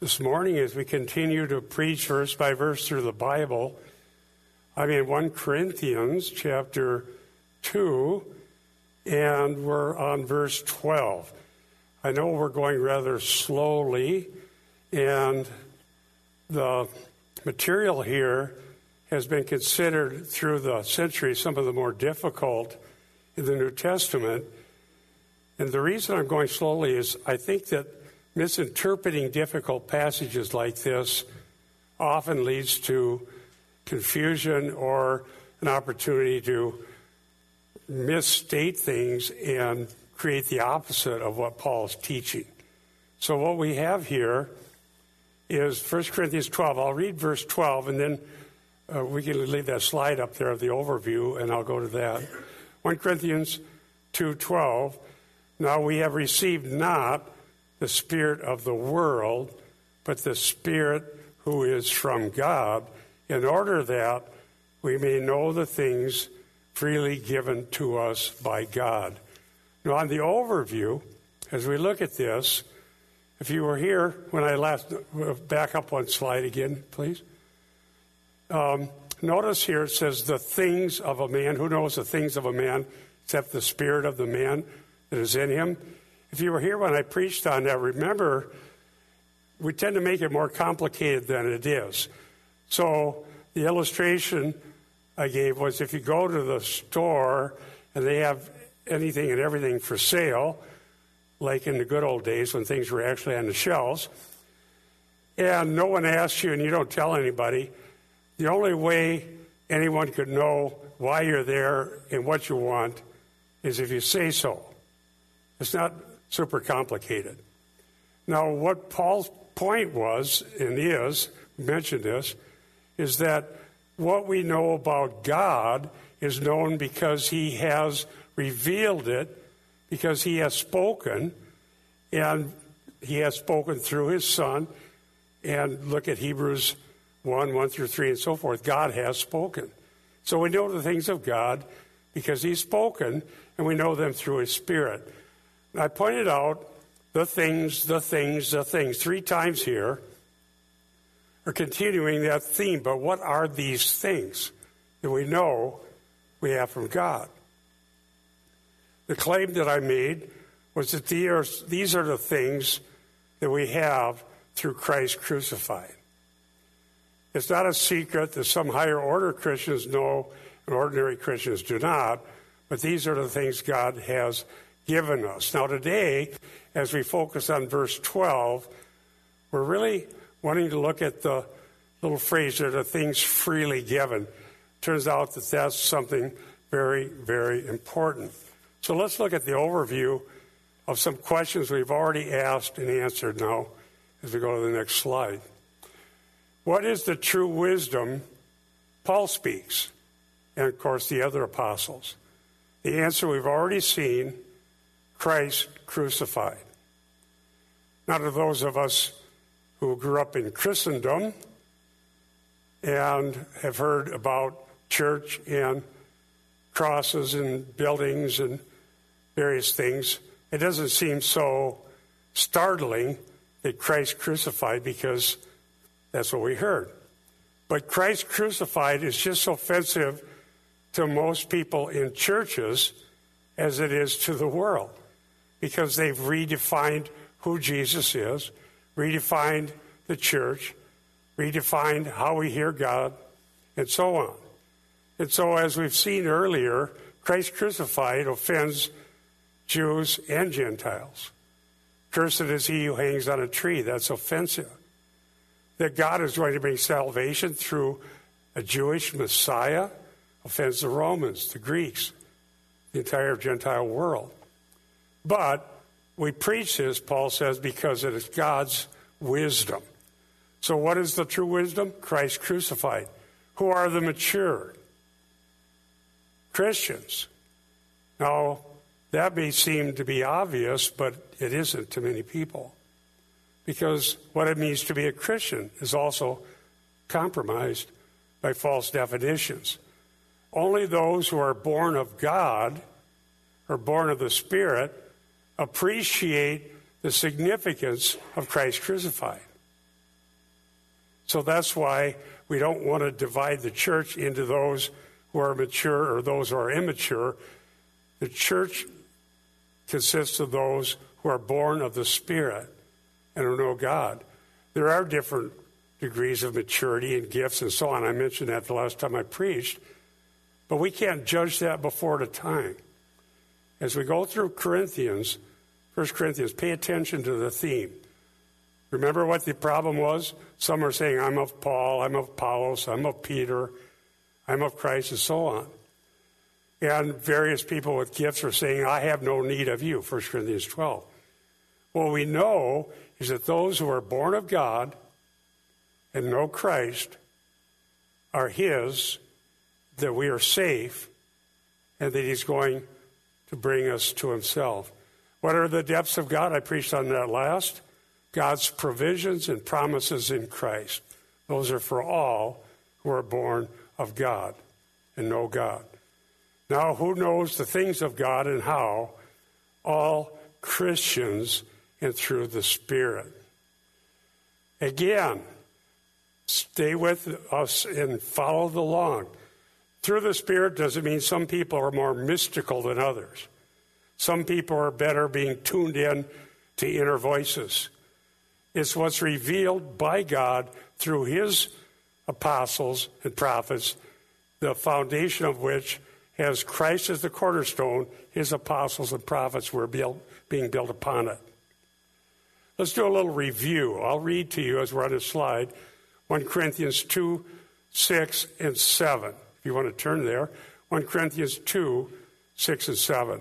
this morning as we continue to preach verse by verse through the Bible. I'm in 1 Corinthians chapter 2, and we're on verse 12. I know we're going rather slowly, and the material here has been considered through the centuries some of the more difficult in the New Testament. And the reason I'm going slowly is I think that misinterpreting difficult passages like this often leads to confusion or an opportunity to misstate things and create the opposite of what Paul is teaching. So, what we have here is 1 Corinthians 12. I'll read verse 12 and then uh, we can leave that slide up there of the overview and I'll go to that. 1 Corinthians 2:12 Now we have received not the spirit of the world but the spirit who is from God in order that we may know the things freely given to us by God. Now on the overview as we look at this if you were here when I last, back up one slide again, please. Um, notice here it says the things of a man. Who knows the things of a man except the spirit of the man that is in him? If you were here when I preached on that, remember, we tend to make it more complicated than it is. So the illustration I gave was if you go to the store and they have anything and everything for sale, like in the good old days when things were actually on the shelves, and no one asks you and you don't tell anybody, the only way anyone could know why you're there and what you want is if you say so. It's not super complicated. Now, what Paul's point was and is, mentioned this, is that what we know about God is known because he has revealed it because he has spoken, and he has spoken through his Son. And look at Hebrews 1 1 through 3 and so forth. God has spoken. So we know the things of God because he's spoken, and we know them through his Spirit. I pointed out the things, the things, the things three times here are continuing that theme. But what are these things that we know we have from God? The claim that I made was that these are the things that we have through Christ crucified. It's not a secret that some higher order Christians know and ordinary Christians do not, but these are the things God has given us. Now, today, as we focus on verse 12, we're really wanting to look at the little phrase there, the things freely given. Turns out that that's something very, very important. So let's look at the overview of some questions we've already asked and answered now as we go to the next slide. What is the true wisdom Paul speaks? And of course, the other apostles. The answer we've already seen Christ crucified. Now, to those of us who grew up in Christendom and have heard about church and crosses and buildings and various things, it doesn't seem so startling that Christ crucified because that's what we heard. But Christ crucified is just offensive to most people in churches as it is to the world because they've redefined who Jesus is, redefined the church, redefined how we hear God, and so on. And so, as we've seen earlier, Christ crucified offends Jews and Gentiles. Cursed is he who hangs on a tree. That's offensive. That God is going to bring salvation through a Jewish Messiah offends the Romans, the Greeks, the entire Gentile world. But we preach this, Paul says, because it is God's wisdom. So, what is the true wisdom? Christ crucified. Who are the mature? Christians. Now, that may seem to be obvious, but it isn't to many people. Because what it means to be a Christian is also compromised by false definitions. Only those who are born of God or born of the Spirit appreciate the significance of Christ crucified. So that's why we don't want to divide the church into those who are mature or those who are immature. The church consists of those who are born of the Spirit and who know God. There are different degrees of maturity and gifts and so on. I mentioned that the last time I preached. But we can't judge that before the time. As we go through Corinthians, 1 Corinthians, pay attention to the theme. Remember what the problem was? Some are saying, I'm of Paul, I'm of Apollos, I'm of Peter, I'm of Christ, and so on. And various people with gifts are saying, I have no need of you, 1 Corinthians 12. What we know is that those who are born of God and know Christ are His, that we are safe, and that He's going to bring us to Himself. What are the depths of God? I preached on that last. God's provisions and promises in Christ. Those are for all who are born of God and know God. Now, who knows the things of God and how? All Christians and through the Spirit. Again, stay with us and follow along. Through the Spirit doesn't mean some people are more mystical than others. Some people are better being tuned in to inner voices. It's what's revealed by God through His apostles and prophets, the foundation of which has Christ as the cornerstone, His apostles and prophets were built, being built upon it. Let's do a little review. I'll read to you as we're on the slide 1 Corinthians 2, 6, and 7. If you want to turn there, 1 Corinthians 2, 6, and 7.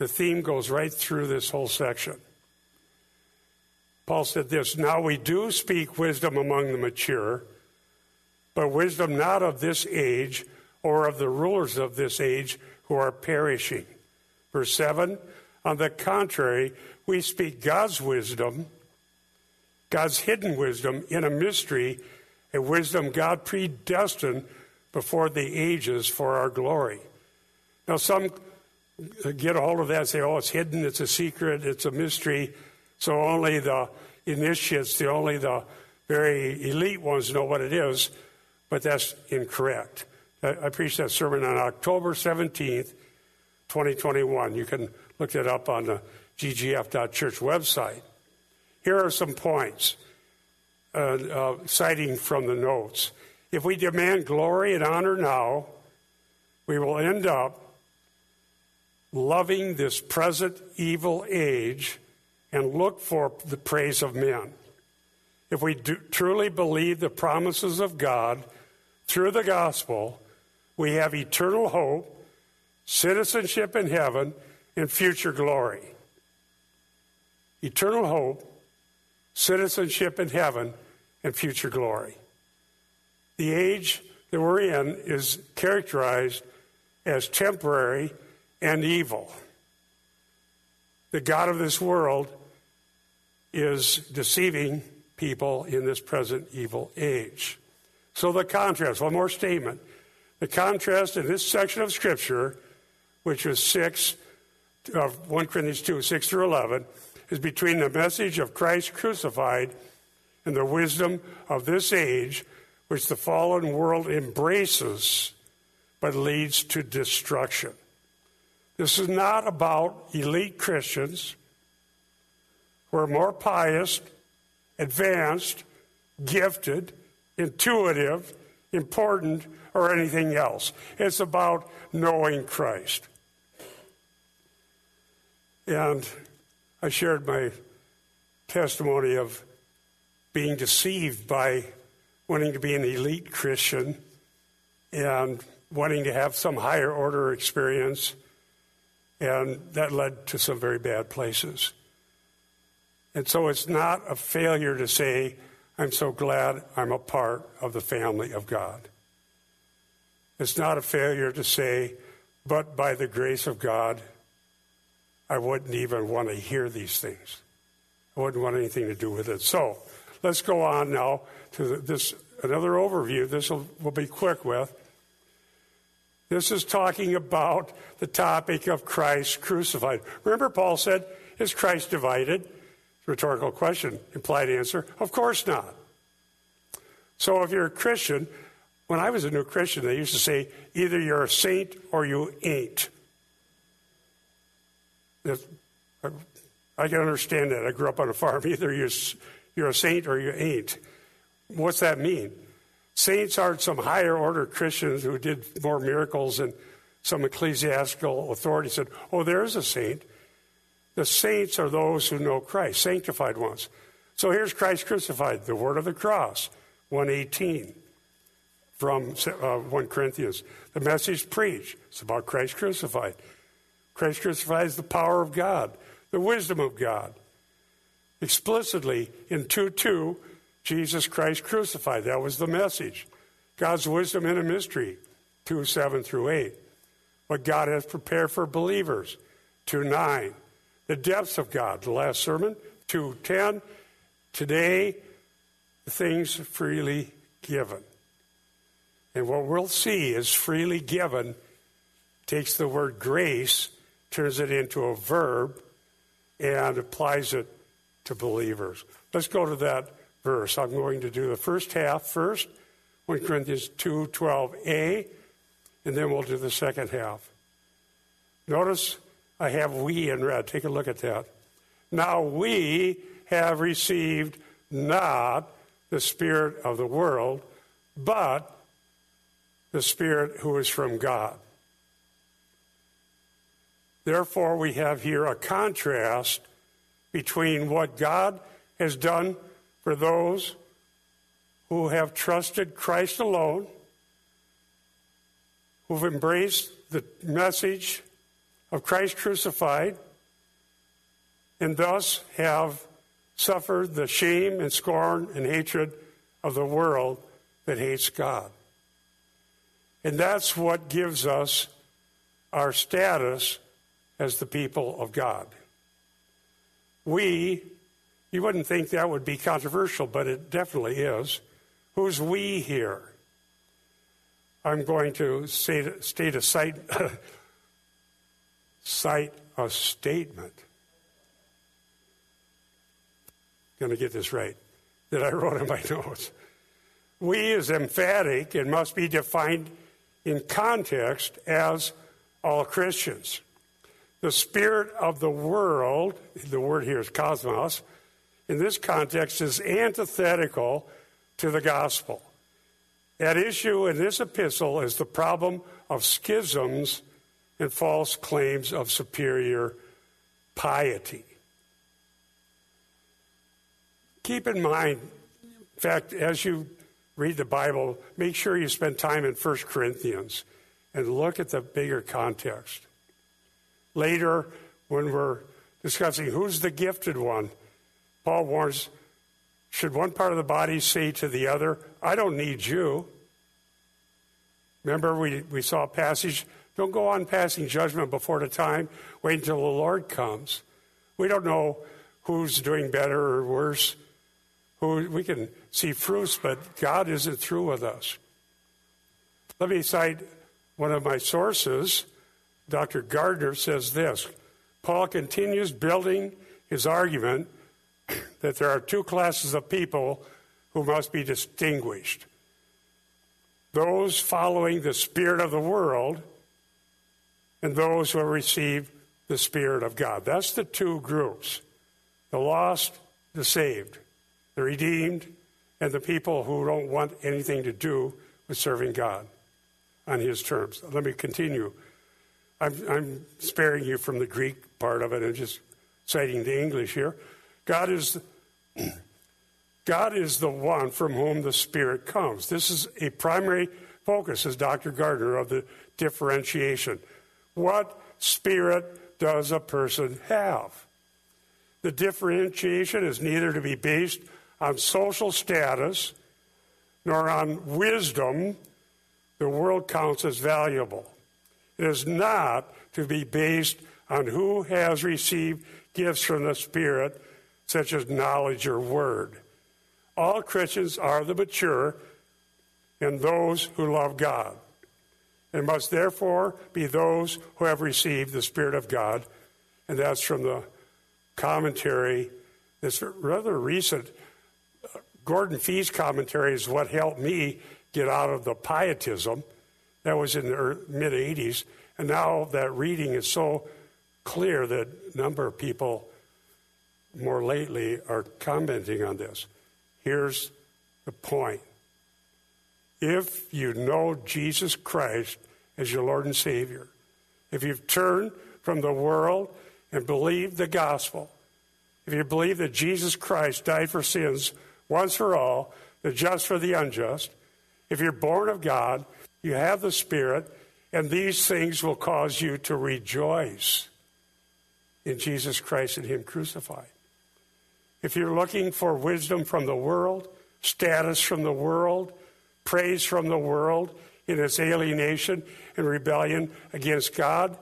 The theme goes right through this whole section. Paul said this Now we do speak wisdom among the mature, but wisdom not of this age or of the rulers of this age who are perishing. Verse 7 On the contrary, we speak God's wisdom God's hidden wisdom in a mystery, a wisdom God predestined before the ages for our glory. Now, some get a hold of that and say, oh, it's hidden, it's a secret, it's a mystery, so only the initiates, the only the very elite ones know what it is, but that's incorrect. I preached that sermon on October 17th, 2021. You can look it up on the ggf.church website. Here are some points, uh, uh, citing from the notes. If we demand glory and honor now, we will end up loving this present evil age and look for the praise of men. If we do, truly believe the promises of God through the gospel, we have eternal hope, citizenship in heaven, and future glory. Eternal hope, citizenship in heaven, and future glory. The age that we're in is characterized as temporary and evil. The God of this world is deceiving people in this present evil age. So, the contrast, one more statement. The contrast in this section of Scripture, which is 6 of 1 Corinthians 2, 6 through 11, is between the message of Christ crucified and the wisdom of this age, which the fallen world embraces but leads to destruction. This is not about elite Christians who are more pious, advanced, gifted, intuitive, important, or anything else. It's about knowing Christ. And I shared my testimony of being deceived by wanting to be an elite Christian and wanting to have some higher order experience, and that led to some very bad places. And so it's not a failure to say, I'm so glad I'm a part of the family of God. It's not a failure to say, but by the grace of God, I wouldn't even want to hear these things. I wouldn't want anything to do with it. So let's go on now to this another overview. This will, will be quick with. This is talking about the topic of Christ crucified. Remember, Paul said, Is Christ divided? Rhetorical question, implied answer, of course not. So if you're a Christian, when I was a new Christian, they used to say, either you're a saint or you ain't. I can understand that. I grew up on a farm. Either you're, you're a saint or you ain't. What's that mean? Saints aren't some higher order Christians who did more miracles and some ecclesiastical authority said, oh, there's a saint. The saints are those who know Christ, sanctified ones. So here's Christ crucified, the word of the cross, 118 from uh, 1 Corinthians. The message preached, it's about Christ crucified. Christ crucified is the power of God, the wisdom of God. Explicitly in 2 2, Jesus Christ crucified. That was the message. God's wisdom in a mystery, 2 7 through 8. What God has prepared for believers, 2 9. The depths of God, the last sermon, 2 10. Today, things freely given. And what we'll see is freely given takes the word grace, turns it into a verb, and applies it to believers. Let's go to that verse. I'm going to do the first half first, 1 Corinthians 2 12a, and then we'll do the second half. Notice I have we in red. Take a look at that. Now we have received not the Spirit of the world, but the Spirit who is from God. Therefore, we have here a contrast between what God has done for those who have trusted Christ alone, who've embraced the message of Christ crucified, and thus have suffered the shame and scorn and hatred of the world that hates God. And that's what gives us our status as the people of God. We, you wouldn't think that would be controversial, but it definitely is. Who's we here? I'm going to state, a cite, cite a statement. Going to get this right that I wrote in my notes. We is emphatic and must be defined in context as all Christians. The spirit of the world, the word here is cosmos, in this context is antithetical to the gospel. At issue in this epistle is the problem of schisms and false claims of superior piety. Keep in mind, in fact, as you read the Bible, make sure you spend time in 1 Corinthians and look at the bigger context. Later, when we're discussing who's the gifted one, Paul warns should one part of the body say to the other, I don't need you? Remember, we, we saw a passage don't go on passing judgment before the time. Wait until the Lord comes. We don't know who's doing better or worse who we can see fruits, but God isn't through with us. Let me cite one of my sources. Dr. Gardner says this Paul continues building his argument that there are two classes of people who must be distinguished those following the Spirit of the world and those who have received the Spirit of God. That's the two groups the lost, the saved the redeemed, and the people who don't want anything to do with serving God on His terms. Let me continue. I'm, I'm sparing you from the Greek part of it and just citing the English here. God is. God is the one from whom the Spirit comes. This is a primary focus, as Dr. Gardner, of the differentiation. What Spirit does a person have? The differentiation is neither to be based on social status nor on wisdom the world counts as valuable. It is not to be based on who has received gifts from the Spirit, such as knowledge or word. All Christians are the mature and those who love God, and must therefore be those who have received the Spirit of God. And that's from the commentary, this rather recent uh, Gordon Fee's commentary is what helped me get out of the pietism. That was in the mid 80s. And now that reading is so clear that a number of people more lately are commenting on this. Here's the point if you know Jesus Christ as your Lord and Savior, if you've turned from the world and believed the gospel, if you believe that Jesus Christ died for sins once for all, the just for the unjust, if you're born of God, you have the Spirit, and these things will cause you to rejoice in Jesus Christ and Him crucified. If you're looking for wisdom from the world, status from the world, praise from the world in its alienation and rebellion against God,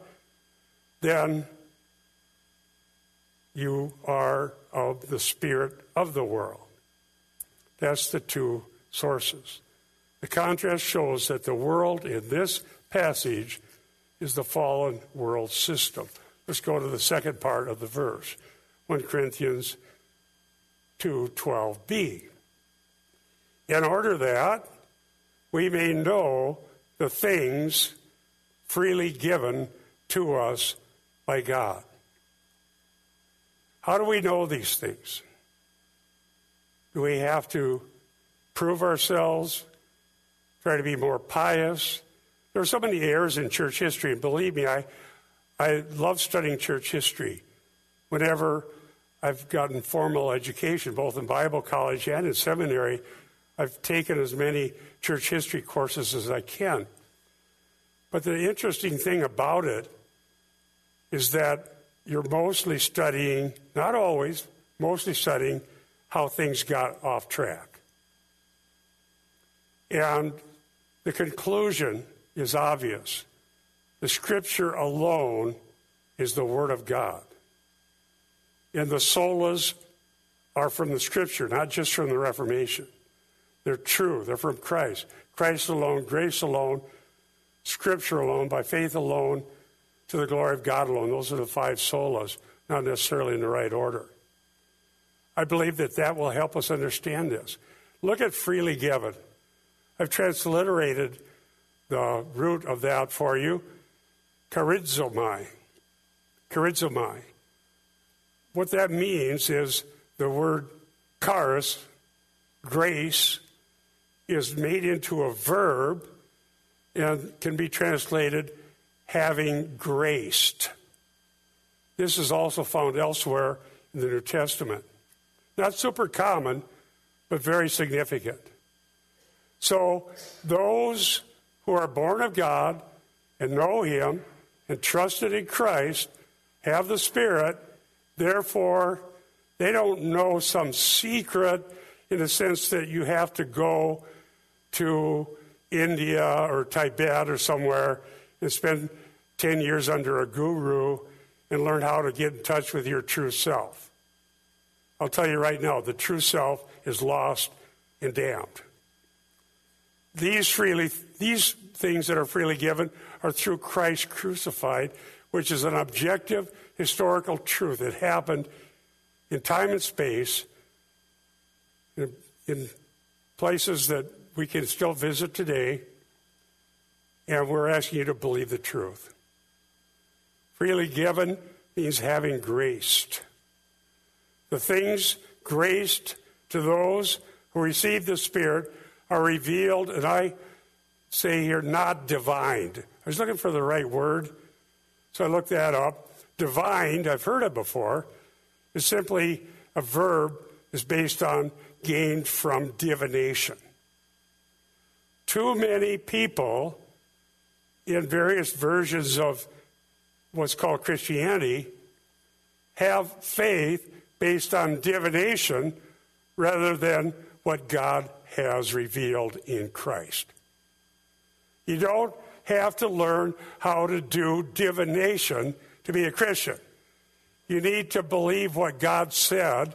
then you are of the spirit of the world. That's the two sources. The contrast shows that the world in this passage is the fallen world system. Let's go to the second part of the verse 1 Corinthians 2:12b. In order that we may know the things freely given to us by God. How do we know these things? Do we have to prove ourselves, try to be more pious? There are so many errors in church history, and believe me, I, I love studying church history. Whenever I've gotten formal education, both in Bible college and in seminary, I've taken as many church history courses as I can. But the interesting thing about it is that you're mostly studying, not always, mostly studying how things got off track. And the conclusion is obvious. The scripture alone is the word of God. And the solas are from the scripture, not just from the Reformation. They're true, they're from Christ. Christ alone, grace alone, scripture alone, by faith alone, to the glory of God alone. Those are the five solas, not necessarily in the right order. I believe that that will help us understand this. Look at freely given. I've transliterated the root of that for you charizomai. Charizomai. What that means is the word charis, grace, is made into a verb and can be translated having graced. This is also found elsewhere in the New Testament. Not super common, but very significant. So, those who are born of God and know Him and trusted in Christ have the Spirit, therefore, they don't know some secret in the sense that you have to go to India or Tibet or somewhere and spend 10 years under a guru and learn how to get in touch with your true self. I'll tell you right now, the true self is lost and damned. These freely, these things that are freely given are through Christ crucified, which is an objective historical truth. It happened in time and space, in, in places that we can still visit today, and we're asking you to believe the truth. Freely given means having graced. The things graced to those who receive the Spirit are revealed, and I say here, not divined. I was looking for the right word, so I looked that up. Divined, I've heard it before, is simply a verb is based on gained from divination. Too many people in various versions of what's called Christianity have faith based on divination rather than what God has revealed in Christ. You don't have to learn how to do divination to be a Christian. You need to believe what God said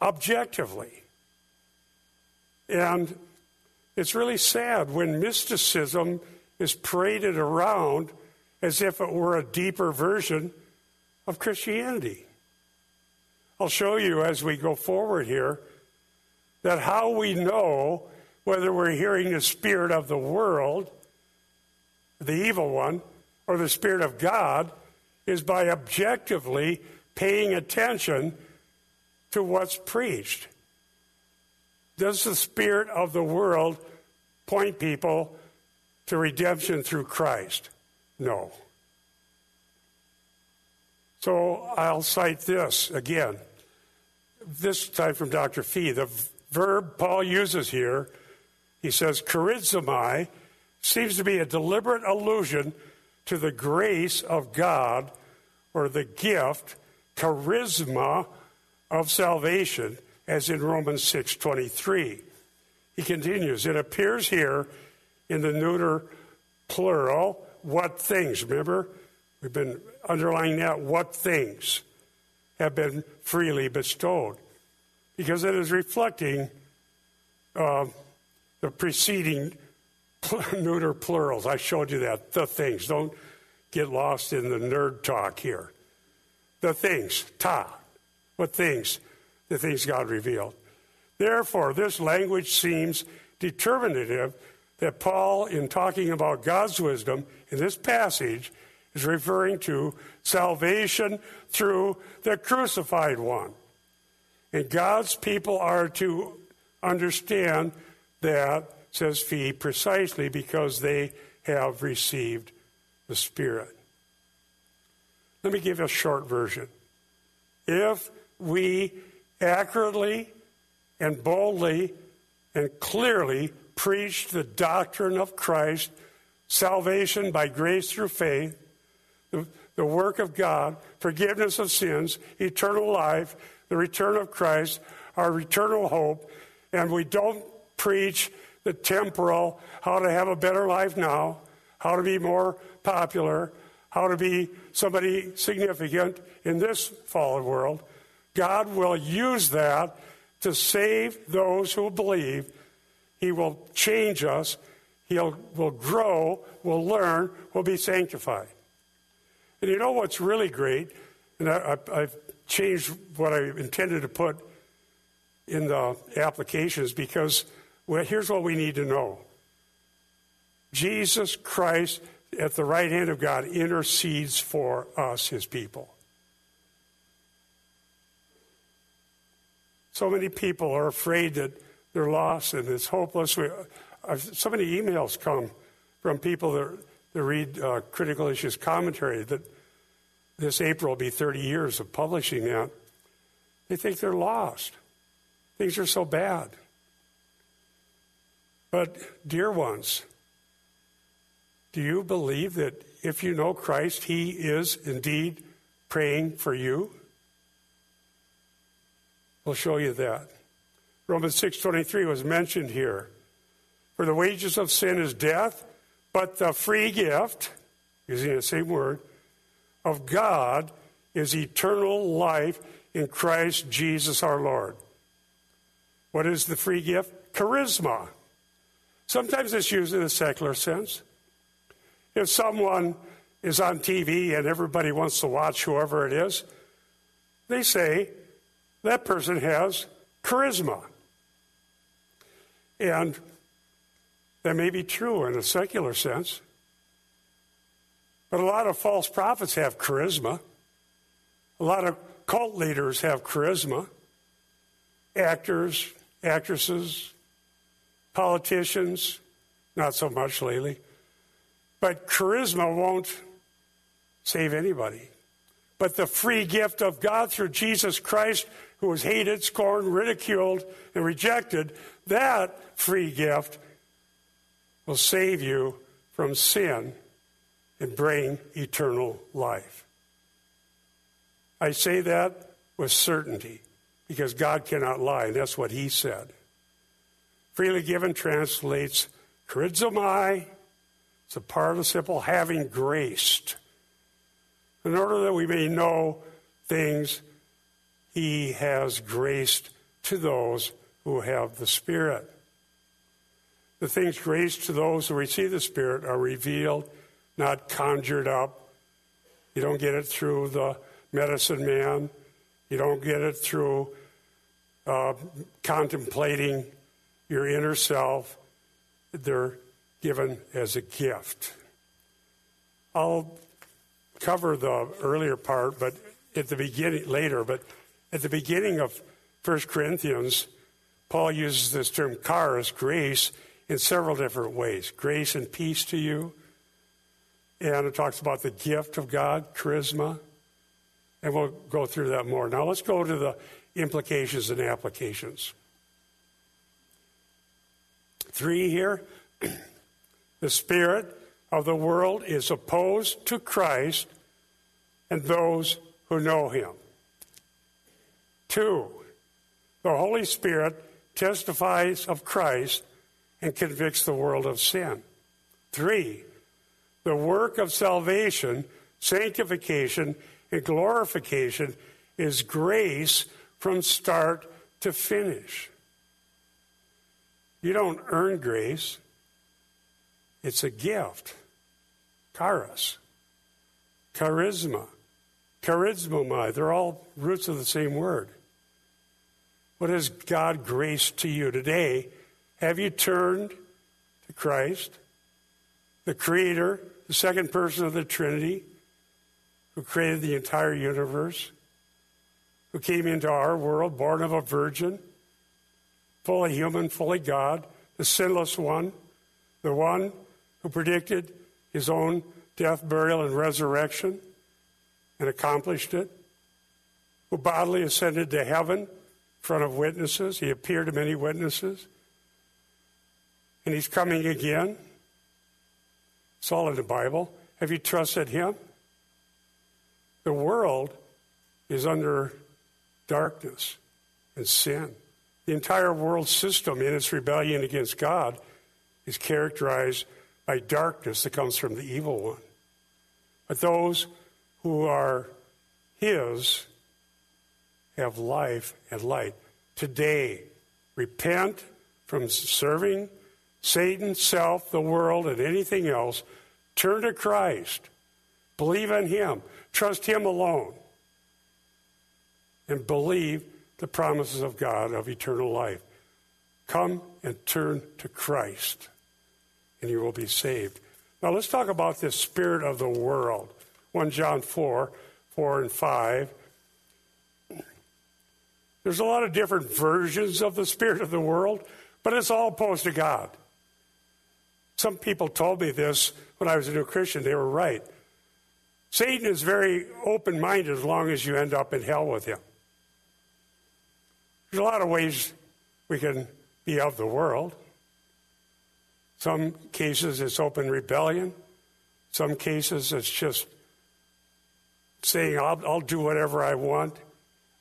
objectively. And it's really sad when mysticism is paraded around as if it were a deeper version of Christianity. I'll show you as we go forward here that how we know whether we're hearing the spirit of the world, the evil one, or the spirit of God is by objectively paying attention to what's preached. Does the spirit of the world point people to redemption through Christ? No. So I'll cite this again, this time from Dr. Fee. The verb Paul uses here, he says, charizomai, seems to be a deliberate allusion to the grace of God or the gift, charisma of salvation, as in Romans 6:23. He continues, it appears here in the neuter plural, what things, remember? We've been underlining that, what things have been freely bestowed. Because it is reflecting uh, the preceding neuter plurals. I showed you that, the things. Don't get lost in the nerd talk here. The things, ta. What things? The things God revealed. Therefore, this language seems determinative that Paul, in talking about God's wisdom in this passage, is referring to salvation through the crucified one. And God's people are to understand that, says Fee, precisely because they have received the Spirit. Let me give a short version. If we accurately and boldly and clearly preach the doctrine of Christ, salvation by grace through faith, the, the work of God, forgiveness of sins, eternal life, the return of Christ, our eternal hope, and we don't preach the temporal, how to have a better life now, how to be more popular, how to be somebody significant in this fallen world. God will use that to save those who believe. He will change us. He will grow, will learn, will be sanctified. And you know what's really great? And I, have changed what I intended to put in the applications because well, here's what we need to know Jesus Christ at the right hand of God intercedes for us, his people. So many people are afraid that they're lost and it's hopeless. We, so many emails come from people that, that read uh, Critical Issues commentary that this April will be 30 years of publishing that. They think they're lost. Things are so bad. But, dear ones, do you believe that if you know Christ, He is indeed praying for you? We'll show you that. Romans 6:23 was mentioned here. For the wages of sin is death, but the free gift, using the same word, of God is eternal life in Christ Jesus our Lord. What is the free gift? Charisma. Sometimes it's used in a secular sense. If someone is on TV and everybody wants to watch whoever it is, they say that person has charisma. And that may be true in a secular sense. But a lot of false prophets have charisma. A lot of cult leaders have charisma. Actors, actresses, politicians, not so much lately. But charisma won't save anybody. But the free gift of God through Jesus Christ, who was hated, scorned, ridiculed, and rejected, that free gift will save you from sin and bring eternal life. I say that with certainty because God cannot lie, and that's what He said. Freely given translates charizomai, it's a participle having graced. In order that we may know things he has graced to those who have the Spirit. The things graced to those who receive the Spirit are revealed, not conjured up. You don't get it through the medicine man. You don't get it through uh, contemplating your inner self. They're given as a gift. I'll cover the earlier part, but at the beginning, later, but at the beginning of 1 Corinthians, Paul uses this term charis, grace, in several different ways. Grace and peace to you. And it talks about the gift of God, charisma. And we'll go through that more. Now let's go to the implications and applications. Three here. the spirit of the world is opposed to Christ and those who know him. Two, the Holy Spirit testifies of Christ and convicts the world of sin. Three, the work of salvation, sanctification, and glorification is grace from start to finish. You don't earn grace, it's a gift. Charis, charisma, charismomai, they're all roots of the same word. What has God graced to you today? Have you turned to Christ, the Creator, the second person of the Trinity, who created the entire universe, who came into our world, born of a virgin, fully human, fully God, the sinless one, the one who predicted his own death, burial, and resurrection and accomplished it, who bodily ascended to heaven in front of witnesses. He appeared to many witnesses. And he's coming again. It's all in the Bible. Have you trusted him? The world is under darkness and sin. The entire world system in its rebellion against God is characterized by darkness that comes from the evil one. But those who are his have life and light. Today, repent from serving Satan, self, the world, and anything else. Turn to Christ. Believe in Him. Trust Him alone. And believe the promises of God of eternal life. Come and turn to Christ, and you will be saved. Now, let's talk about this spirit of the world. 1 John 4 4 and 5. There's a lot of different versions of the spirit of the world, but it's all opposed to God. Some people told me this when I was a new Christian. They were right. Satan is very open minded as long as you end up in hell with him. There's a lot of ways we can be of the world. Some cases it's open rebellion. Some cases it's just saying, I'll, I'll do whatever I want.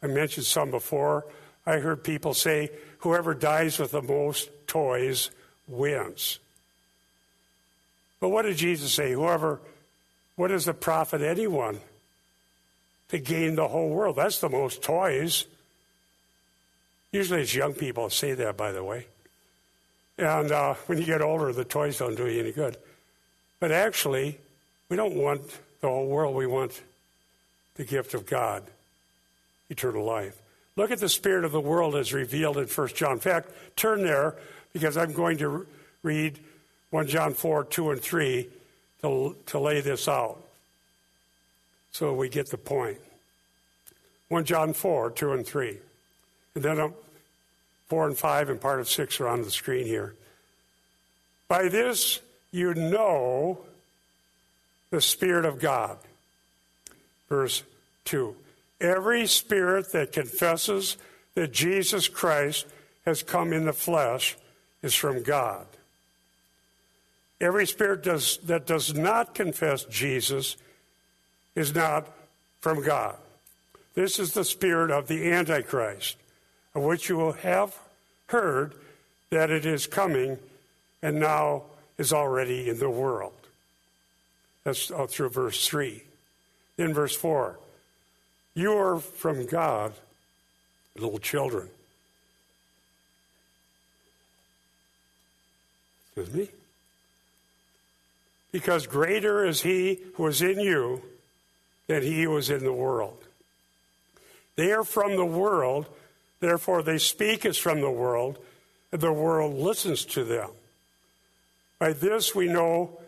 I mentioned some before. I heard people say, whoever dies with the most toys wins. But what did Jesus say? Whoever, what does it profit anyone to gain the whole world? That's the most toys. Usually it's young people say that, by the way. And uh, when you get older, the toys don't do you any good. But actually, we don't want the whole world. We want the gift of God eternal life. Look at the spirit of the world as revealed in 1 John. In fact, turn there because I'm going to read 1 John 4, 2, and 3 to, to lay this out so we get the point. 1 John 4, 2, and 3. And then um, 4 and 5 and part of 6 are on the screen here. By this you know the Spirit of God. Verse 2. Every spirit that confesses that Jesus Christ has come in the flesh is from God. Every spirit does, that does not confess Jesus is not from God. This is the spirit of the Antichrist, of which you will have heard that it is coming and now is already in the world. That's through verse 3. Then verse 4 you are from God, little children. Excuse me? Because greater is he who is in you than he who is in the world. They are from the world, Therefore, they speak as from the world, and the world listens to them. By this we know,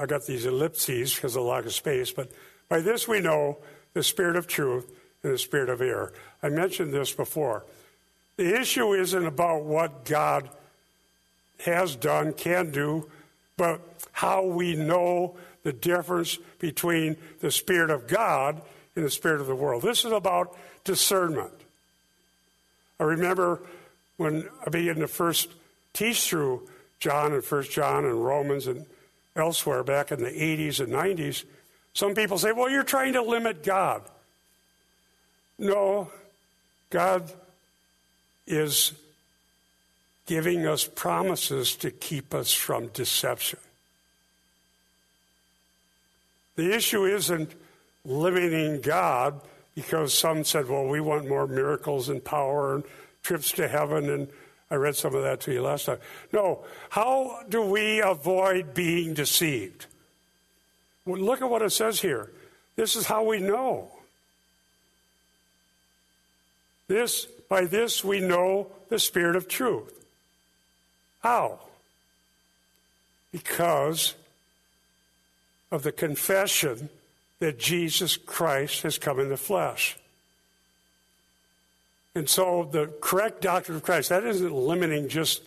I got these ellipses because of lack of space, but by this we know the spirit of truth and the spirit of error. I mentioned this before. The issue isn't about what God has done, can do, but how we know the difference between the Spirit of God and the Spirit of the world. This is about discernment. I remember when I began to first teach through John and First John and Romans and elsewhere back in the 80s and 90s, some people say, well, you're trying to limit God. No, God is giving us promises to keep us from deception. The issue isn't limiting God because some said, well, we want more miracles and power and trips to heaven. And I read some of that to you last time. No, how do we avoid being deceived? Well, look at what it says here. This is how we know. This, by this we know the spirit of truth. How? Because of the confession that Jesus Christ has come in the flesh. And so the correct doctrine of Christ, that isn't limiting just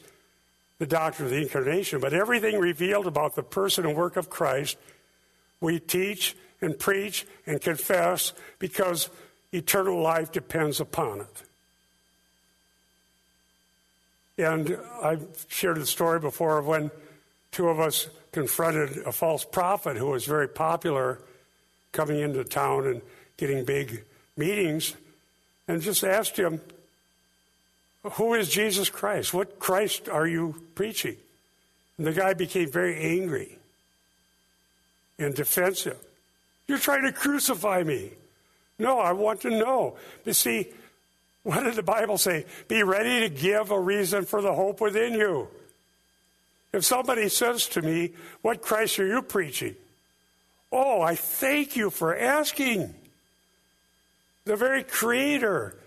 the doctrine of the incarnation, but everything revealed about the person and work of Christ, we teach and preach and confess because eternal life depends upon it. And I've shared the story before of when two of us confronted a false prophet who was very popular coming into town and getting big meetings and just asked him, Who is Jesus Christ? What Christ are you preaching? And the guy became very angry and defensive. You're trying to crucify me. No, I want to know. You see, what did the Bible say? Be ready to give a reason for the hope within you. If somebody says to me, What Christ are you preaching? Oh, I thank you for asking. The very Creator,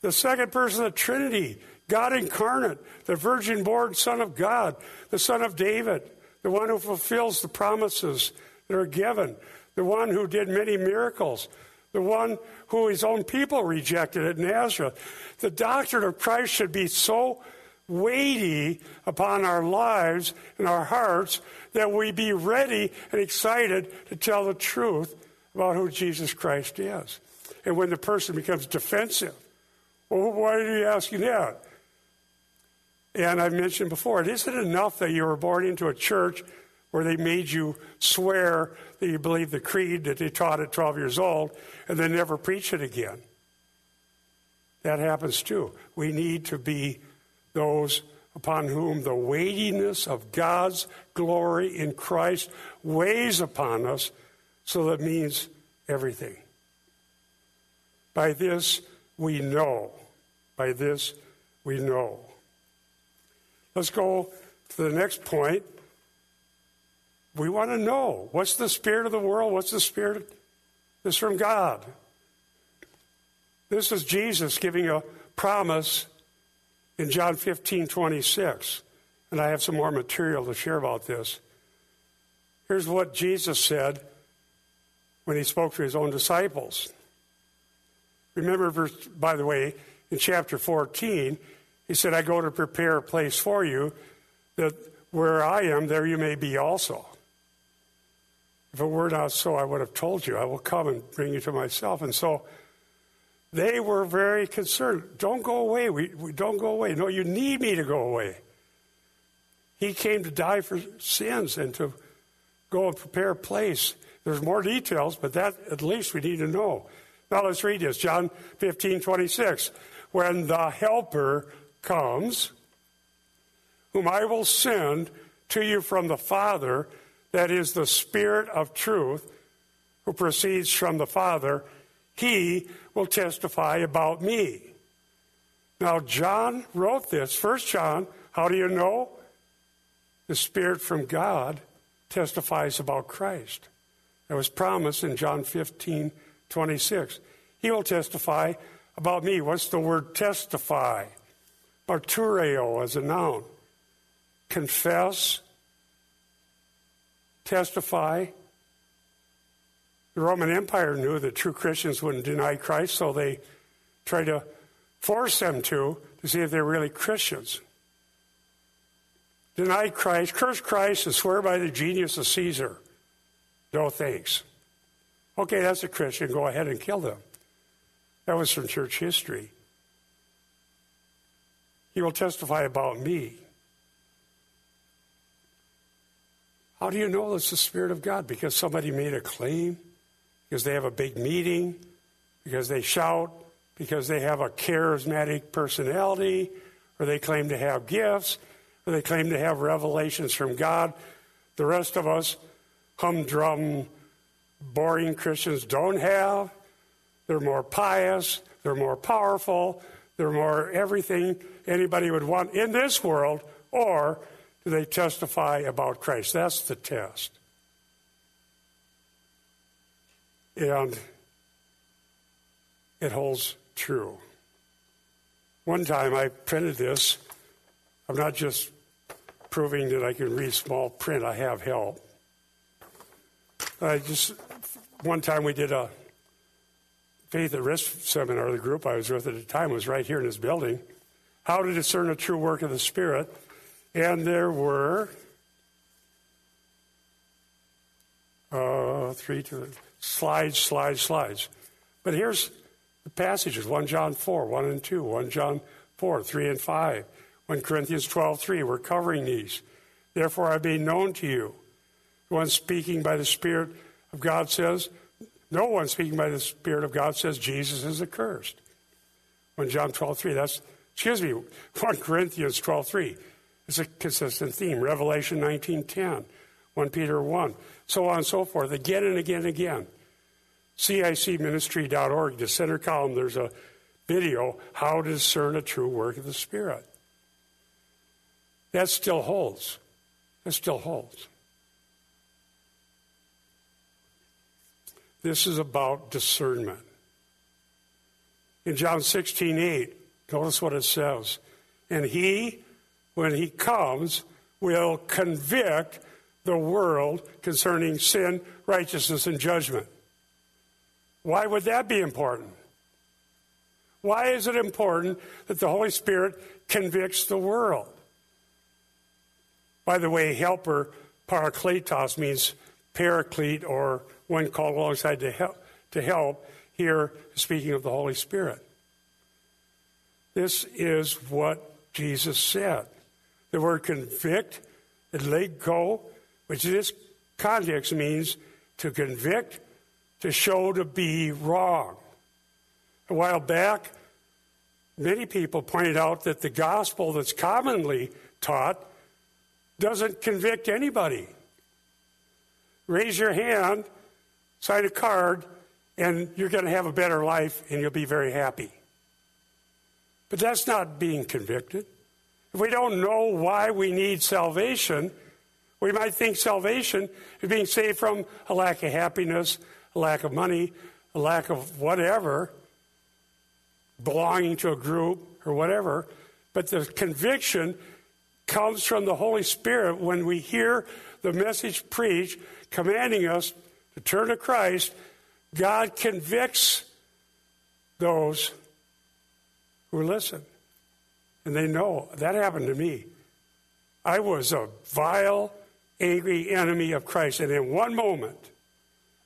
the second person of the Trinity, God incarnate, the virgin born Son of God, the Son of David, the one who fulfills the promises that are given, the one who did many miracles, the one who his own people rejected at Nazareth. The doctrine of Christ should be so weighty upon our lives and our hearts that we be ready and excited to tell the truth about who Jesus Christ is. And when the person becomes defensive, well, why are you asking that? And I've mentioned before, it isn't enough that you were born into a church where they made you swear that you believe the creed that they taught at 12 years old and then never preach it again. That happens too. We need to be those upon whom the weightiness of God's glory in Christ weighs upon us, so that means everything. By this we know. By this we know. Let's go to the next point. We want to know what's the spirit of the world? What's the spirit that's from God? This is Jesus giving a promise in John 15 26. And I have some more material to share about this. Here's what Jesus said when he spoke to his own disciples. Remember, verse, by the way, in chapter 14, he said, I go to prepare a place for you, that where I am, there you may be also. If it were not so, I would have told you, I will come and bring you to myself. And so they were very concerned. Don't go away. We, we don't go away. No, you need me to go away. He came to die for sins and to go and prepare a place. There's more details, but that at least we need to know. Now let's read this. John 15, 26. When the Helper comes, whom I will send to you from the Father, that is the Spirit of truth, who proceeds from the Father, he will testify about me. Now, John wrote this. First John, how do you know? The Spirit from God testifies about Christ. That was promised in John 15, 26. He will testify about me. What's the word testify? Martureo as a noun. Confess, testify. The Roman Empire knew that true Christians wouldn't deny Christ, so they tried to force them to to see if they're really Christians. Deny Christ, curse Christ, and swear by the genius of Caesar. No thanks. Okay, that's a Christian. Go ahead and kill them. That was from church history. He will testify about me. How do you know it's the Spirit of God? Because somebody made a claim? Because they have a big meeting? Because they shout? Because they have a charismatic personality? Or they claim to have gifts? Or they claim to have revelations from God? The rest of us, humdrum, boring Christians, don't have. They're more pious. They're more powerful. They're more everything anybody would want in this world, or do they testify about Christ? That's the test. And it holds true. One time I printed this. I'm not just proving that I can read small print, I have help. I just, one time we did a faith at risk seminar, the group I was with at the time was right here in this building how to discern a true work of the Spirit. And there were uh, three, two, slides, slides, slides. But here's the passages 1 John 4, 1 and 2, 1 John 4, 3 and 5, 1 Corinthians 12, 3. We're covering these. Therefore, I be known to you. The one speaking by the Spirit of God says, no one speaking by the Spirit of God says Jesus is accursed. 1 John 12, 3. That's excuse me, 1 Corinthians 12.3 It's a consistent theme. Revelation 19.10, 1 Peter 1, so on and so forth, again and again and again. CICministry.org, the center column, there's a video, How to Discern a True Work of the Spirit. That still holds. That still holds. This is about discernment. In John 16, 8, Notice what it says. And he, when he comes, will convict the world concerning sin, righteousness, and judgment. Why would that be important? Why is it important that the Holy Spirit convicts the world? By the way, helper, parakletos, means paraclete or one called alongside to help, to help. Here, speaking of the Holy Spirit. This is what Jesus said. The word convict, and let go, which in this context means to convict, to show to be wrong. A while back, many people pointed out that the gospel that's commonly taught doesn't convict anybody. Raise your hand, sign a card, and you're going to have a better life and you'll be very happy. But that's not being convicted. If we don't know why we need salvation, we might think salvation is being saved from a lack of happiness, a lack of money, a lack of whatever, belonging to a group or whatever. But the conviction comes from the Holy Spirit when we hear the message preached commanding us to turn to Christ. God convicts those who listen. And they know that happened to me. I was a vile, angry enemy of Christ. And in one moment,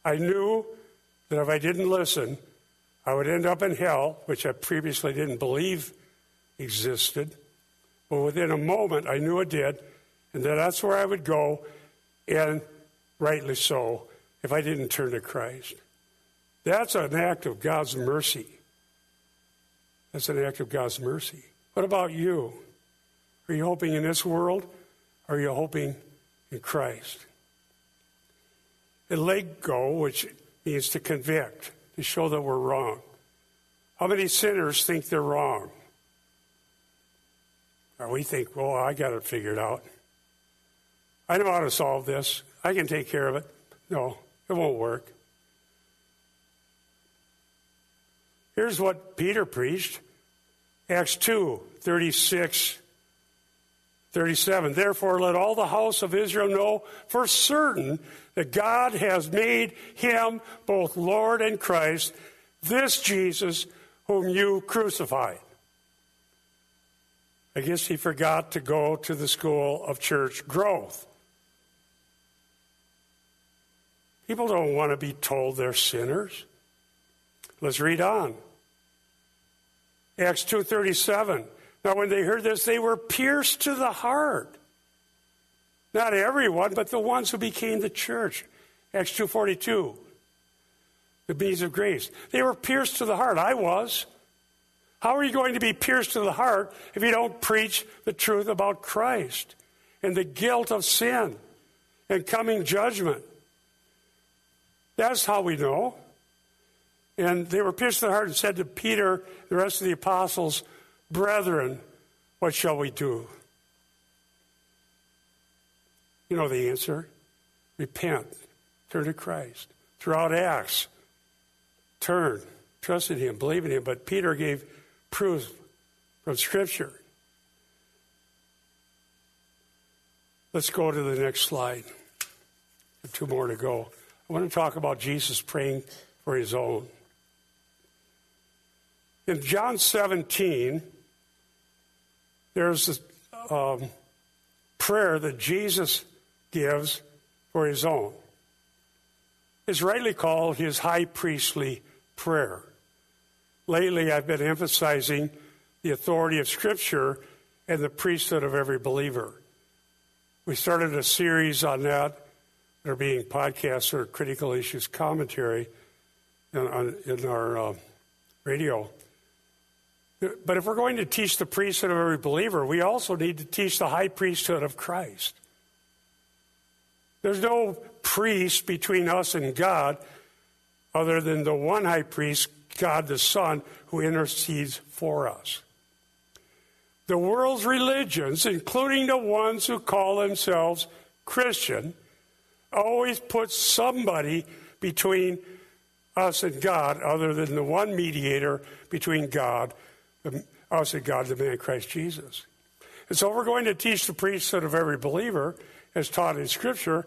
I knew that if I didn't listen, I would end up in hell, which I previously didn't believe existed. But within a moment, I knew it did, and that that's where I would go, and rightly so, if I didn't turn to Christ. That's an act of God's mercy. That's an act of God's mercy. What about you? Are you hoping in this world? Or are you hoping in Christ? And leg go, which means to convict, to show that we're wrong. How many sinners think they're wrong? Or we think, well, I got it figured out. I know how to solve this. I can take care of it. No, it won't work. Here's what Peter preached Acts 2 36, 37. Therefore, let all the house of Israel know for certain that God has made him both Lord and Christ, this Jesus whom you crucified. I guess he forgot to go to the school of church growth. People don't want to be told they're sinners. Let's read on. Acts 2:37. Now when they heard this they were pierced to the heart. Not everyone, but the ones who became the church. Acts 2:42. The bees of grace. They were pierced to the heart. I was. How are you going to be pierced to the heart if you don't preach the truth about Christ and the guilt of sin and coming judgment? That's how we know. And they were pierced to the heart and said to Peter, the rest of the apostles, Brethren, what shall we do? You know the answer repent, turn to Christ. Throughout Acts, turn, trust in Him, believe in Him. But Peter gave proofs from Scripture. Let's go to the next slide. Two more to go. I want to talk about Jesus praying for his own. In John 17, there's a um, prayer that Jesus gives for his own. It's rightly called his high priestly prayer. Lately, I've been emphasizing the authority of Scripture and the priesthood of every believer. We started a series on that there being podcasts or critical issues commentary in, in our uh, radio. But if we're going to teach the priesthood of every believer, we also need to teach the high priesthood of Christ. There's no priest between us and God other than the one high priest, God the Son, who intercedes for us. The world's religions, including the ones who call themselves Christian, always put somebody between us and God other than the one mediator between God, us and God, the man Christ Jesus. And so, we're going to teach the priesthood of every believer, as taught in Scripture,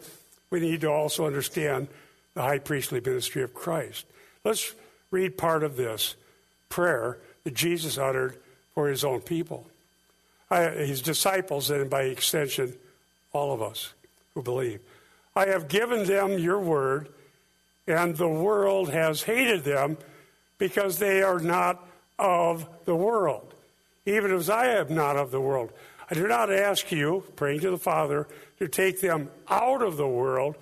we need to also understand the high priestly ministry of Christ. Let's read part of this prayer that Jesus uttered for his own people, his disciples, and by extension, all of us who believe. I have given them your word, and the world has hated them because they are not of the world, even as I am not of the world. I do not ask you, praying to the Father, to take them out of the world,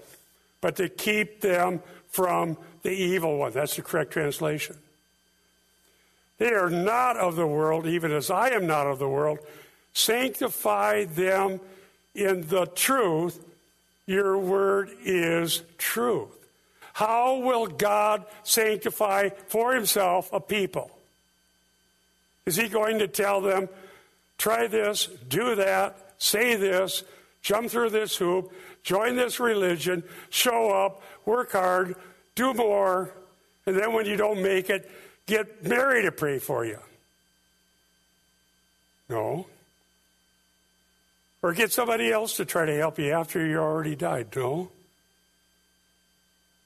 but to keep them from the evil one. That's the correct translation. They are not of the world, even as I am not of the world. Sanctify them in the truth. Your word is truth. How will God sanctify for himself a people? Is he going to tell them, try this, do that, say this, jump through this hoop, join this religion, show up, work hard, do more, and then when you don't make it, get Mary to pray for you? No. Or get somebody else to try to help you after you already died. No.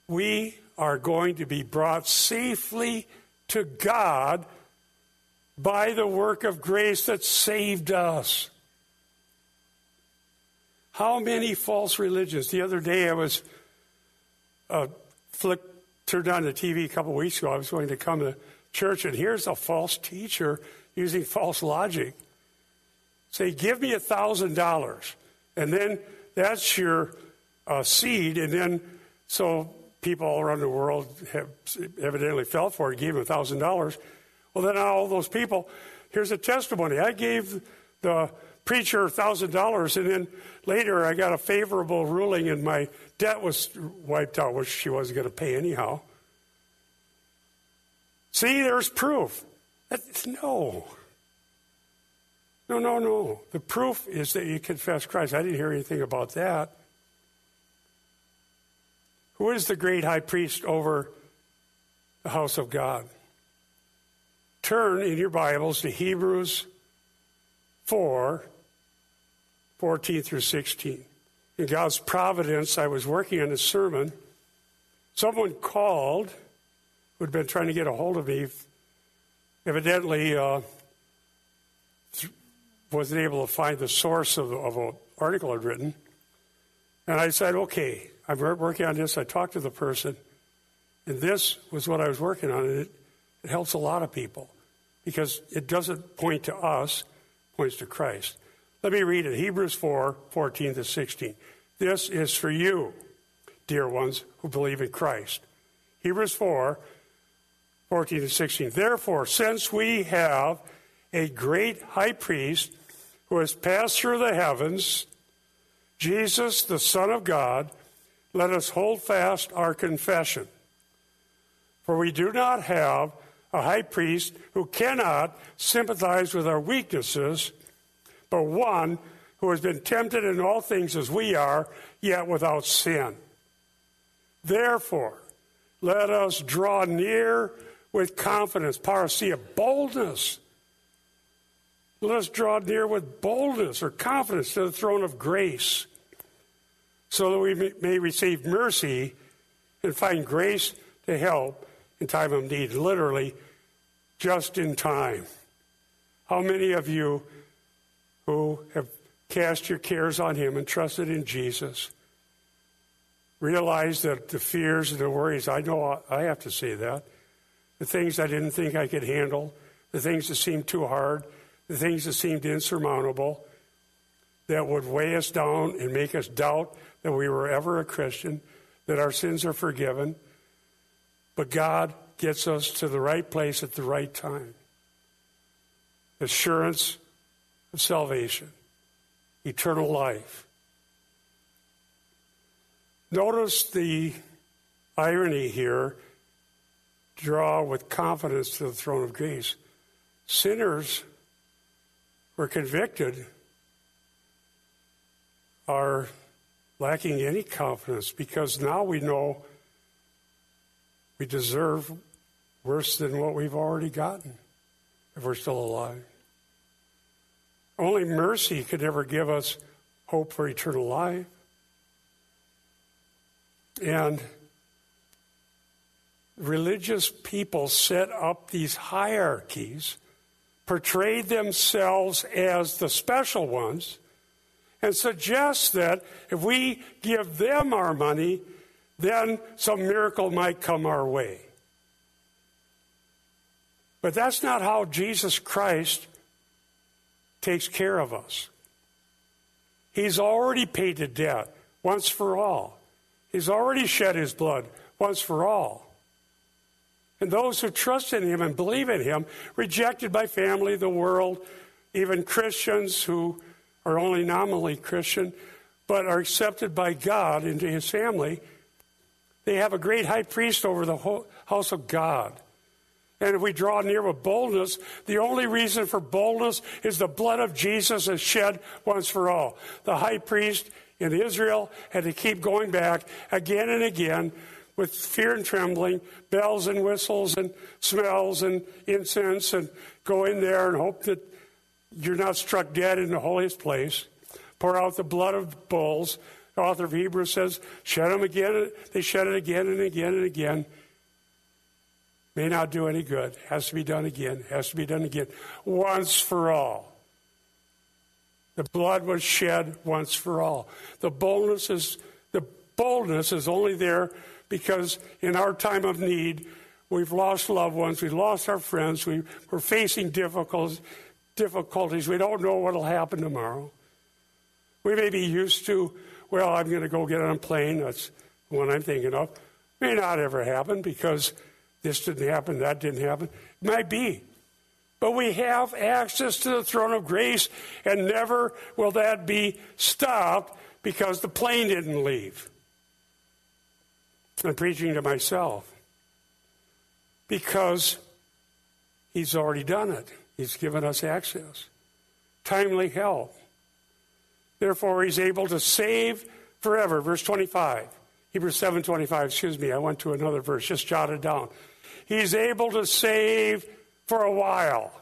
We are going to be brought safely to God by the work of grace that saved us. How many false religions? The other day I was uh, flicked, turned on the TV a couple weeks ago. I was going to come to church, and here's a false teacher using false logic say, Give me a $1,000. And then that's your uh, seed. And then, so people all around the world have evidently fell for it, gave him a $1,000. Well, then all those people, here's a testimony. I gave the preacher a $1,000, and then later I got a favorable ruling, and my debt was wiped out, which she wasn't going to pay anyhow. See, there's proof. That's, no. No, no, no. The proof is that you confess Christ. I didn't hear anything about that. Who is the great high priest over the house of God? Turn in your Bibles to Hebrews 4 14 through 16. In God's providence, I was working on a sermon. Someone called who'd been trying to get a hold of me, evidently uh, wasn't able to find the source of, of an article I'd written. And I said, okay, I'm working on this. I talked to the person, and this was what I was working on, and it, it helps a lot of people because it doesn't point to us, points to Christ. Let me read it Hebrews 4 14 to 16. This is for you, dear ones who believe in Christ. Hebrews 4 14 to 16. Therefore, since we have a great high priest who has passed through the heavens, Jesus, the Son of God, let us hold fast our confession. For we do not have a high priest who cannot sympathize with our weaknesses, but one who has been tempted in all things as we are, yet without sin. Therefore, let us draw near with confidence, parrhesia, boldness. Let us draw near with boldness or confidence to the throne of grace, so that we may receive mercy and find grace to help in time of need, literally, just in time. How many of you who have cast your cares on Him and trusted in Jesus realize that the fears and the worries, I know I have to say that, the things I didn't think I could handle, the things that seemed too hard, the things that seemed insurmountable, that would weigh us down and make us doubt that we were ever a Christian, that our sins are forgiven. But God gets us to the right place at the right time. Assurance of salvation, eternal life. Notice the irony here draw with confidence to the throne of grace. Sinners were convicted are lacking any confidence because now we know we deserve worse than what we've already gotten if we're still alive. Only mercy could ever give us hope for eternal life. And religious people set up these hierarchies, portrayed themselves as the special ones, and suggest that if we give them our money, then some miracle might come our way. But that's not how Jesus Christ takes care of us. He's already paid the debt once for all. He's already shed his blood once for all. And those who trust in him and believe in him, rejected by family, the world, even Christians who are only nominally Christian, but are accepted by God into his family, they have a great high priest over the house of God. And if we draw near with boldness, the only reason for boldness is the blood of Jesus is shed once for all. The high priest in Israel had to keep going back again and again with fear and trembling, bells and whistles and smells and incense, and go in there and hope that you're not struck dead in the holiest place. Pour out the blood of bulls. The author of Hebrews says, shed them again. They shed it again and again and again. May not do any good. Has to be done again. Has to be done again. Once for all. The blood was shed once for all. The boldness is the boldness is only there because in our time of need, we've lost loved ones, we've lost our friends, we, we're facing difficulties, difficulties. We don't know what will happen tomorrow. We may be used to, well, I'm going to go get on a plane. That's what I'm thinking of. May not ever happen because this didn't happen, that didn't happen. It might be. But we have access to the throne of grace, and never will that be stopped because the plane didn't leave. I'm preaching to myself because he's already done it. He's given us access, timely help. Therefore, he's able to save forever. Verse 25. Hebrews 7:25, excuse me, I went to another verse, just jotted down. He's able to save for a while.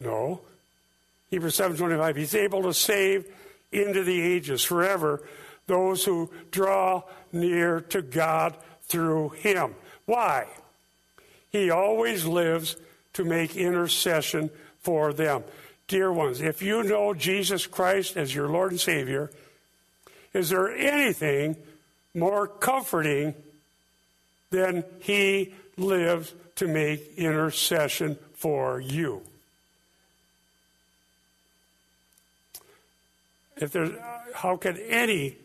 No. Hebrews 7:25 he's able to save into the ages forever those who draw near to God through him. Why? He always lives to make intercession for them. Dear ones, if you know Jesus Christ as your Lord and Savior, is there anything more comforting than He lives to make intercession for you? If there's, how can any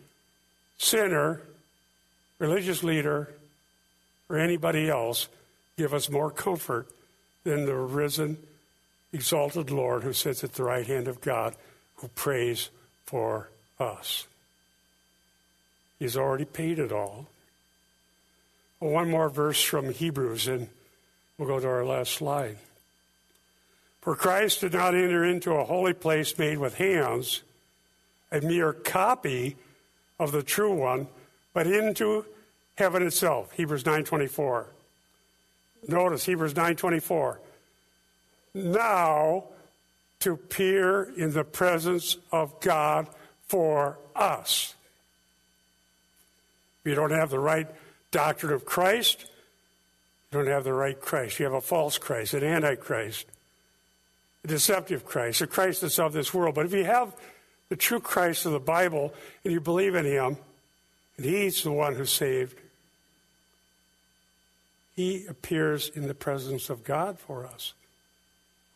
sinner, religious leader, or anybody else give us more comfort than the risen, exalted Lord who sits at the right hand of God, who prays for us. He's already paid it all. One more verse from Hebrews, and we'll go to our last slide. For Christ did not enter into a holy place made with hands, a mere copy of the true one, but into heaven itself. Hebrews 9:24. Notice Hebrews 9:24. Now to appear in the presence of God for us. You don't have the right doctrine of Christ, you don't have the right Christ. You have a false Christ, an antichrist, a deceptive Christ, a Christ that's of this world. But if you have the true Christ of the Bible and you believe in him, and he's the one who saved, he appears in the presence of God for us.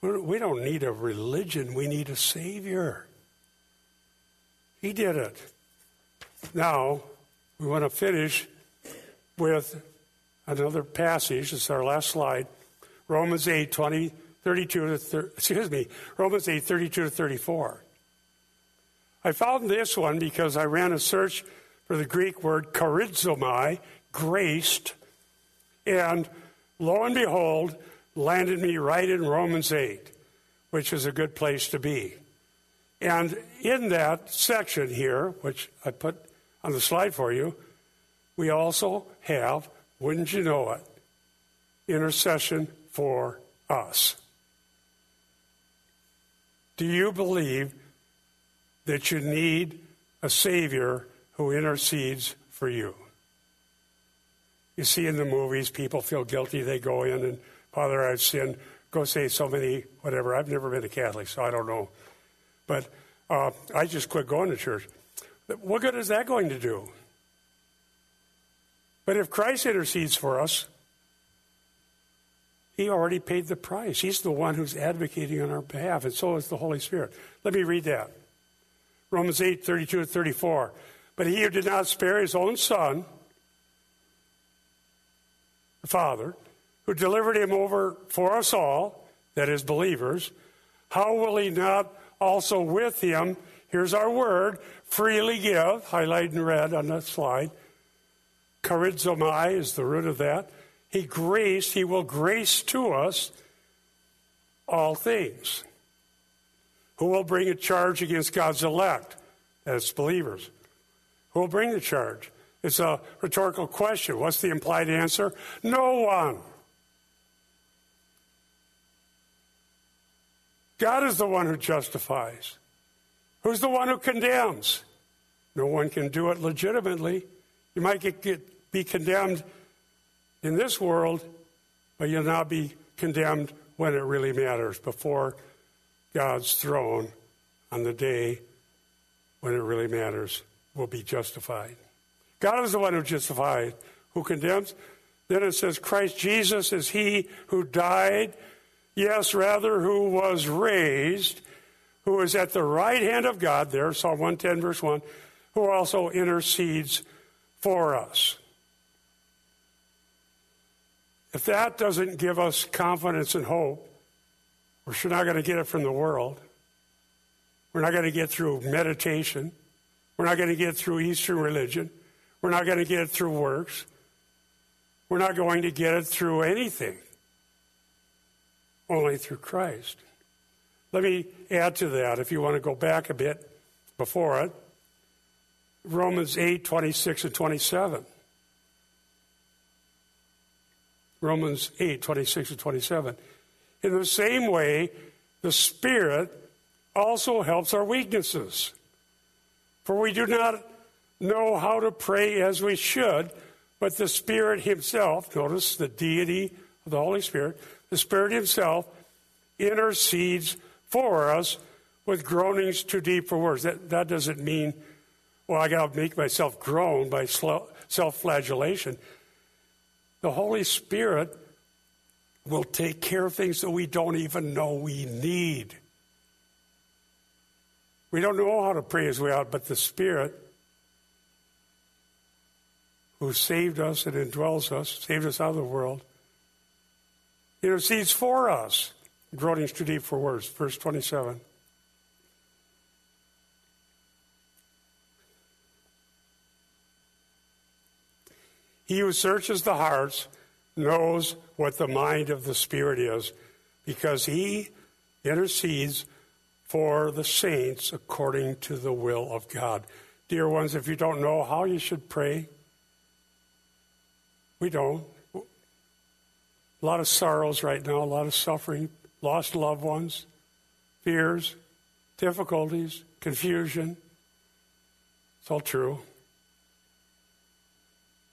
We don't need a religion, we need a Savior. He did it. Now, we want to finish with another passage. It's our last slide. Romans 8, 20, 32 to 30, excuse me, Romans 8, 32 to 34. I found this one because I ran a search for the Greek word charizomai, graced, and lo and behold, landed me right in Romans 8, which is a good place to be. And in that section here, which I put on the slide for you, we also have, wouldn't you know it, intercession for us. Do you believe that you need a Savior who intercedes for you? You see in the movies, people feel guilty. They go in and, Father, I've sinned. Go say so many, whatever. I've never been a Catholic, so I don't know. But uh, I just quit going to church. What good is that going to do? But if Christ intercedes for us, he already paid the price. He's the one who's advocating on our behalf, and so is the Holy Spirit. Let me read that. Romans 8, 32 to 34. But he who did not spare his own son, the Father, who delivered him over for us all, that is, believers, how will he not also with him, here's our word, freely give, highlighted in red on that slide, charizomai is the root of that. He graced, he will grace to us all things. Who will bring a charge against God's elect? As believers. Who will bring the charge? It's a rhetorical question. What's the implied answer? No one. God is the one who justifies. Who's the one who condemns? No one can do it legitimately. You might get, get, be condemned in this world, but you'll not be condemned when it really matters before God's throne on the day when it really matters will be justified. God is the one who justifies, who condemns. Then it says, Christ Jesus is he who died, yes, rather, who was raised, who is at the right hand of God, there, Psalm 110, verse 1, who also intercedes for us. If that doesn't give us confidence and hope, we're sure not going to get it from the world. We're not going to get through meditation. We're not going to get through Eastern religion. We're not going to get it through works. We're not going to get it through anything. Only through Christ. Let me add to that, if you want to go back a bit before it. Romans 8, 26 and 27. Romans 8, 26 and 27. In the same way, the Spirit also helps our weaknesses. For we do not know how to pray as we should, but the Spirit Himself, notice the deity of the Holy Spirit, the Spirit Himself intercedes for us with groanings too deep for words. That, that doesn't mean, well, I got to make myself groan by self flagellation. The Holy Spirit will take care of things that we don't even know we need. We don't know how to pray as we ought, but the Spirit who saved us and indwells us, saved us out of the world, intercedes for us. Groanings too deep for words. Verse 27. He who searches the hearts knows what the mind of the Spirit is, because he intercedes for the saints according to the will of God. Dear ones, if you don't know how you should pray, we don't. A lot of sorrows right now, a lot of suffering, lost loved ones, fears, difficulties, confusion. It's all true.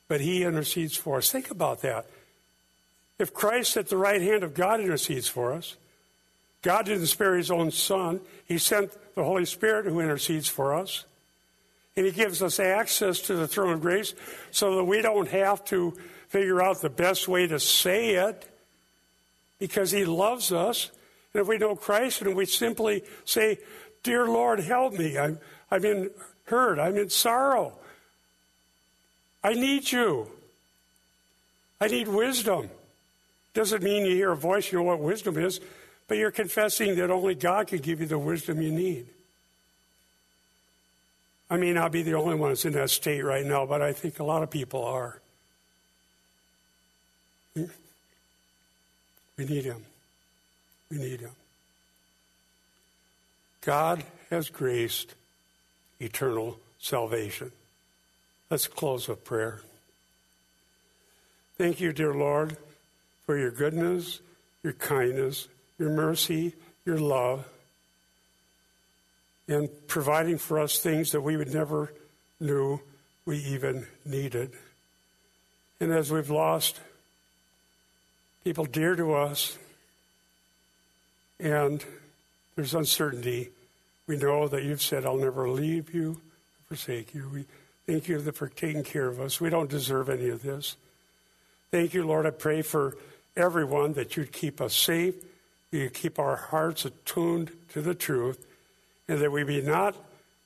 But He intercedes for us. Think about that. If Christ at the right hand of God intercedes for us, God didn't spare His own Son, He sent the Holy Spirit who intercedes for us. And He gives us access to the throne of grace so that we don't have to figure out the best way to say it because He loves us. And if we know Christ and we simply say, Dear Lord, help me, I'm, I'm in hurt, I'm in sorrow, I need you, I need wisdom. Doesn't mean you hear a voice, you know what wisdom is, but you're confessing that only God can give you the wisdom you need. I may not be the only one that's in that state right now, but I think a lot of people are. We need Him. We need Him. God has graced eternal salvation. Let's close with prayer. Thank you, dear Lord, for your goodness, your kindness, your mercy, your love, and providing for us things that we would never knew we even needed. And as we've lost people dear to us, and there's uncertainty. We know that you've said, I'll never leave you, forsake you. We thank you for taking care of us. We don't deserve any of this. Thank you, Lord. I pray for everyone that you'd keep us safe, you keep our hearts attuned to the truth, and that we be not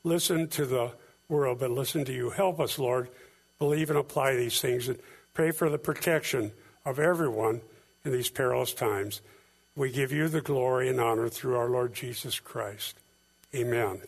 listen to the world, but listen to you. Help us, Lord, believe and apply these things, and pray for the protection of everyone in these perilous times. We give you the glory and honor through our Lord Jesus Christ. Amen.